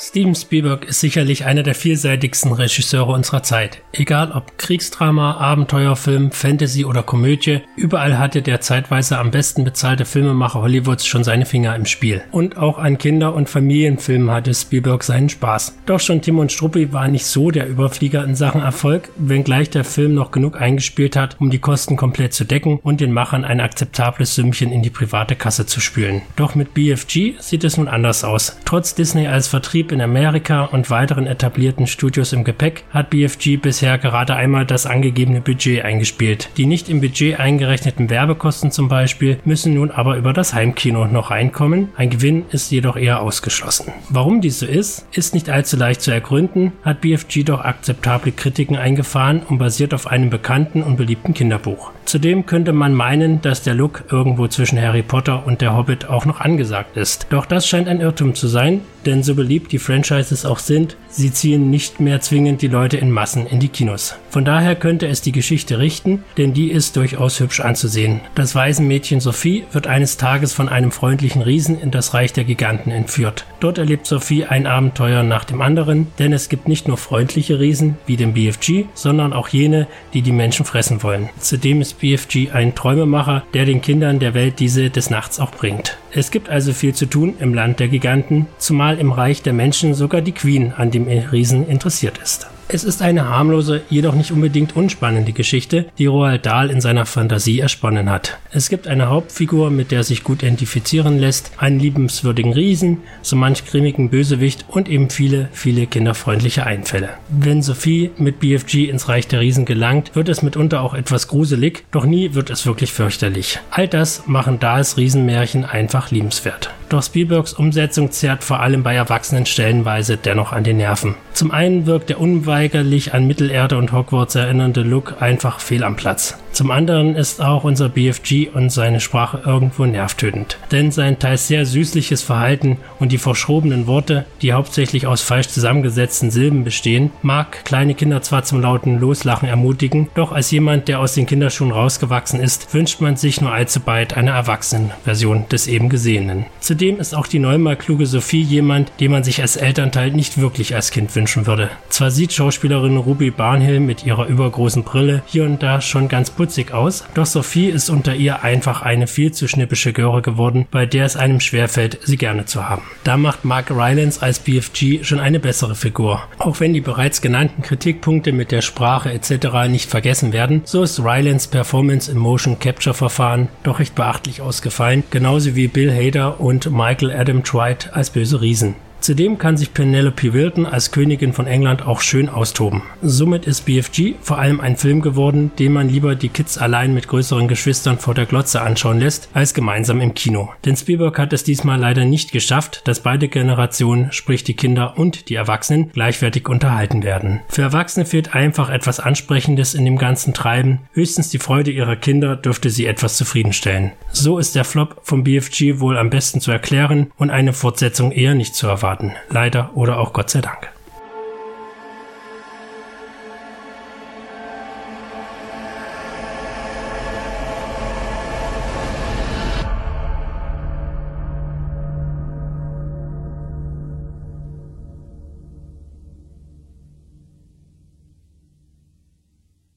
Steven Spielberg ist sicherlich einer der vielseitigsten Regisseure unserer Zeit. Egal ob Kriegsdrama, Abenteuerfilm, Fantasy oder Komödie, überall hatte der zeitweise am besten bezahlte Filmemacher Hollywoods schon seine Finger im Spiel. Und auch an Kinder- und Familienfilmen hatte Spielberg seinen Spaß. Doch schon Tim und Struppi war nicht so der Überflieger in Sachen Erfolg, wenngleich der Film noch genug eingespielt hat, um die Kosten komplett zu decken und den Machern ein akzeptables Sümmchen in die private Kasse zu spülen. Doch mit BFG sieht es nun anders aus. Trotz Disney als Vertrieb in in Amerika und weiteren etablierten Studios im Gepäck hat BFG bisher gerade einmal das angegebene Budget eingespielt. Die nicht im Budget eingerechneten Werbekosten zum Beispiel müssen nun aber über das Heimkino noch reinkommen. Ein Gewinn ist jedoch eher ausgeschlossen. Warum dies so ist, ist nicht allzu leicht zu ergründen, hat BFG doch akzeptable Kritiken eingefahren und basiert auf einem bekannten und beliebten Kinderbuch. Zudem könnte man meinen, dass der Look irgendwo zwischen Harry Potter und der Hobbit auch noch angesagt ist. Doch das scheint ein Irrtum zu sein, denn so beliebt die Franchises auch sind, sie ziehen nicht mehr zwingend die Leute in Massen in die Kinos. Von daher könnte es die Geschichte richten, denn die ist durchaus hübsch anzusehen. Das Waisenmädchen Sophie wird eines Tages von einem freundlichen Riesen in das Reich der Giganten entführt. Dort erlebt Sophie ein Abenteuer nach dem anderen, denn es gibt nicht nur freundliche Riesen wie den BFG, sondern auch jene, die die Menschen fressen wollen. Zudem ist BFG ein Träumemacher, der den Kindern der Welt diese des Nachts auch bringt. Es gibt also viel zu tun im Land der Giganten, zumal im Reich der Menschen sogar die Queen an dem Riesen interessiert ist. Es ist eine harmlose, jedoch nicht unbedingt unspannende Geschichte, die Roald Dahl in seiner Fantasie ersponnen hat. Es gibt eine Hauptfigur, mit der sich gut identifizieren lässt, einen liebenswürdigen Riesen, so manch grimmigen Bösewicht und eben viele, viele kinderfreundliche Einfälle. Wenn Sophie mit BFG ins Reich der Riesen gelangt, wird es mitunter auch etwas gruselig, doch nie wird es wirklich fürchterlich. All das machen Dahls Riesenmärchen einfach liebenswert. Doch Spielbergs Umsetzung zerrt vor allem bei Erwachsenen stellenweise dennoch an den Nerven. Zum einen wirkt der unweigerlich an Mittelerde und Hogwarts erinnernde Look einfach fehl am Platz. Zum anderen ist auch unser BFG und seine Sprache irgendwo nervtötend. Denn sein teils sehr süßliches Verhalten und die verschrobenen Worte, die hauptsächlich aus falsch zusammengesetzten Silben bestehen, mag kleine Kinder zwar zum lauten Loslachen ermutigen, doch als jemand, der aus den Kinderschuhen rausgewachsen ist, wünscht man sich nur allzu bald eine Erwachsenenversion des eben Gesehenen. Zudem ist auch die neunmal kluge Sophie jemand, den man sich als Elternteil nicht wirklich als Kind wünschen würde. Zwar sieht Schauspielerin Ruby Barnhill mit ihrer übergroßen Brille hier und da schon ganz putzig putzig aus, doch Sophie ist unter ihr einfach eine viel zu schnippische Göre geworden, bei der es einem schwerfällt, sie gerne zu haben. Da macht Mark Rylance als BFG schon eine bessere Figur. Auch wenn die bereits genannten Kritikpunkte mit der Sprache etc. nicht vergessen werden, so ist Rylance Performance im Motion Capture Verfahren doch recht beachtlich ausgefallen, genauso wie Bill Hader und Michael Adam Tright als böse Riesen. Zudem kann sich Penelope Wilton als Königin von England auch schön austoben. Somit ist BFG vor allem ein Film geworden, den man lieber die Kids allein mit größeren Geschwistern vor der Glotze anschauen lässt, als gemeinsam im Kino. Denn Spielberg hat es diesmal leider nicht geschafft, dass beide Generationen, sprich die Kinder und die Erwachsenen, gleichwertig unterhalten werden. Für Erwachsene fehlt einfach etwas Ansprechendes in dem ganzen Treiben. Höchstens die Freude ihrer Kinder dürfte sie etwas zufriedenstellen. So ist der Flop vom BFG wohl am besten zu erklären und eine Fortsetzung eher nicht zu erwarten erwarten. Leider oder auch Gott sei Dank.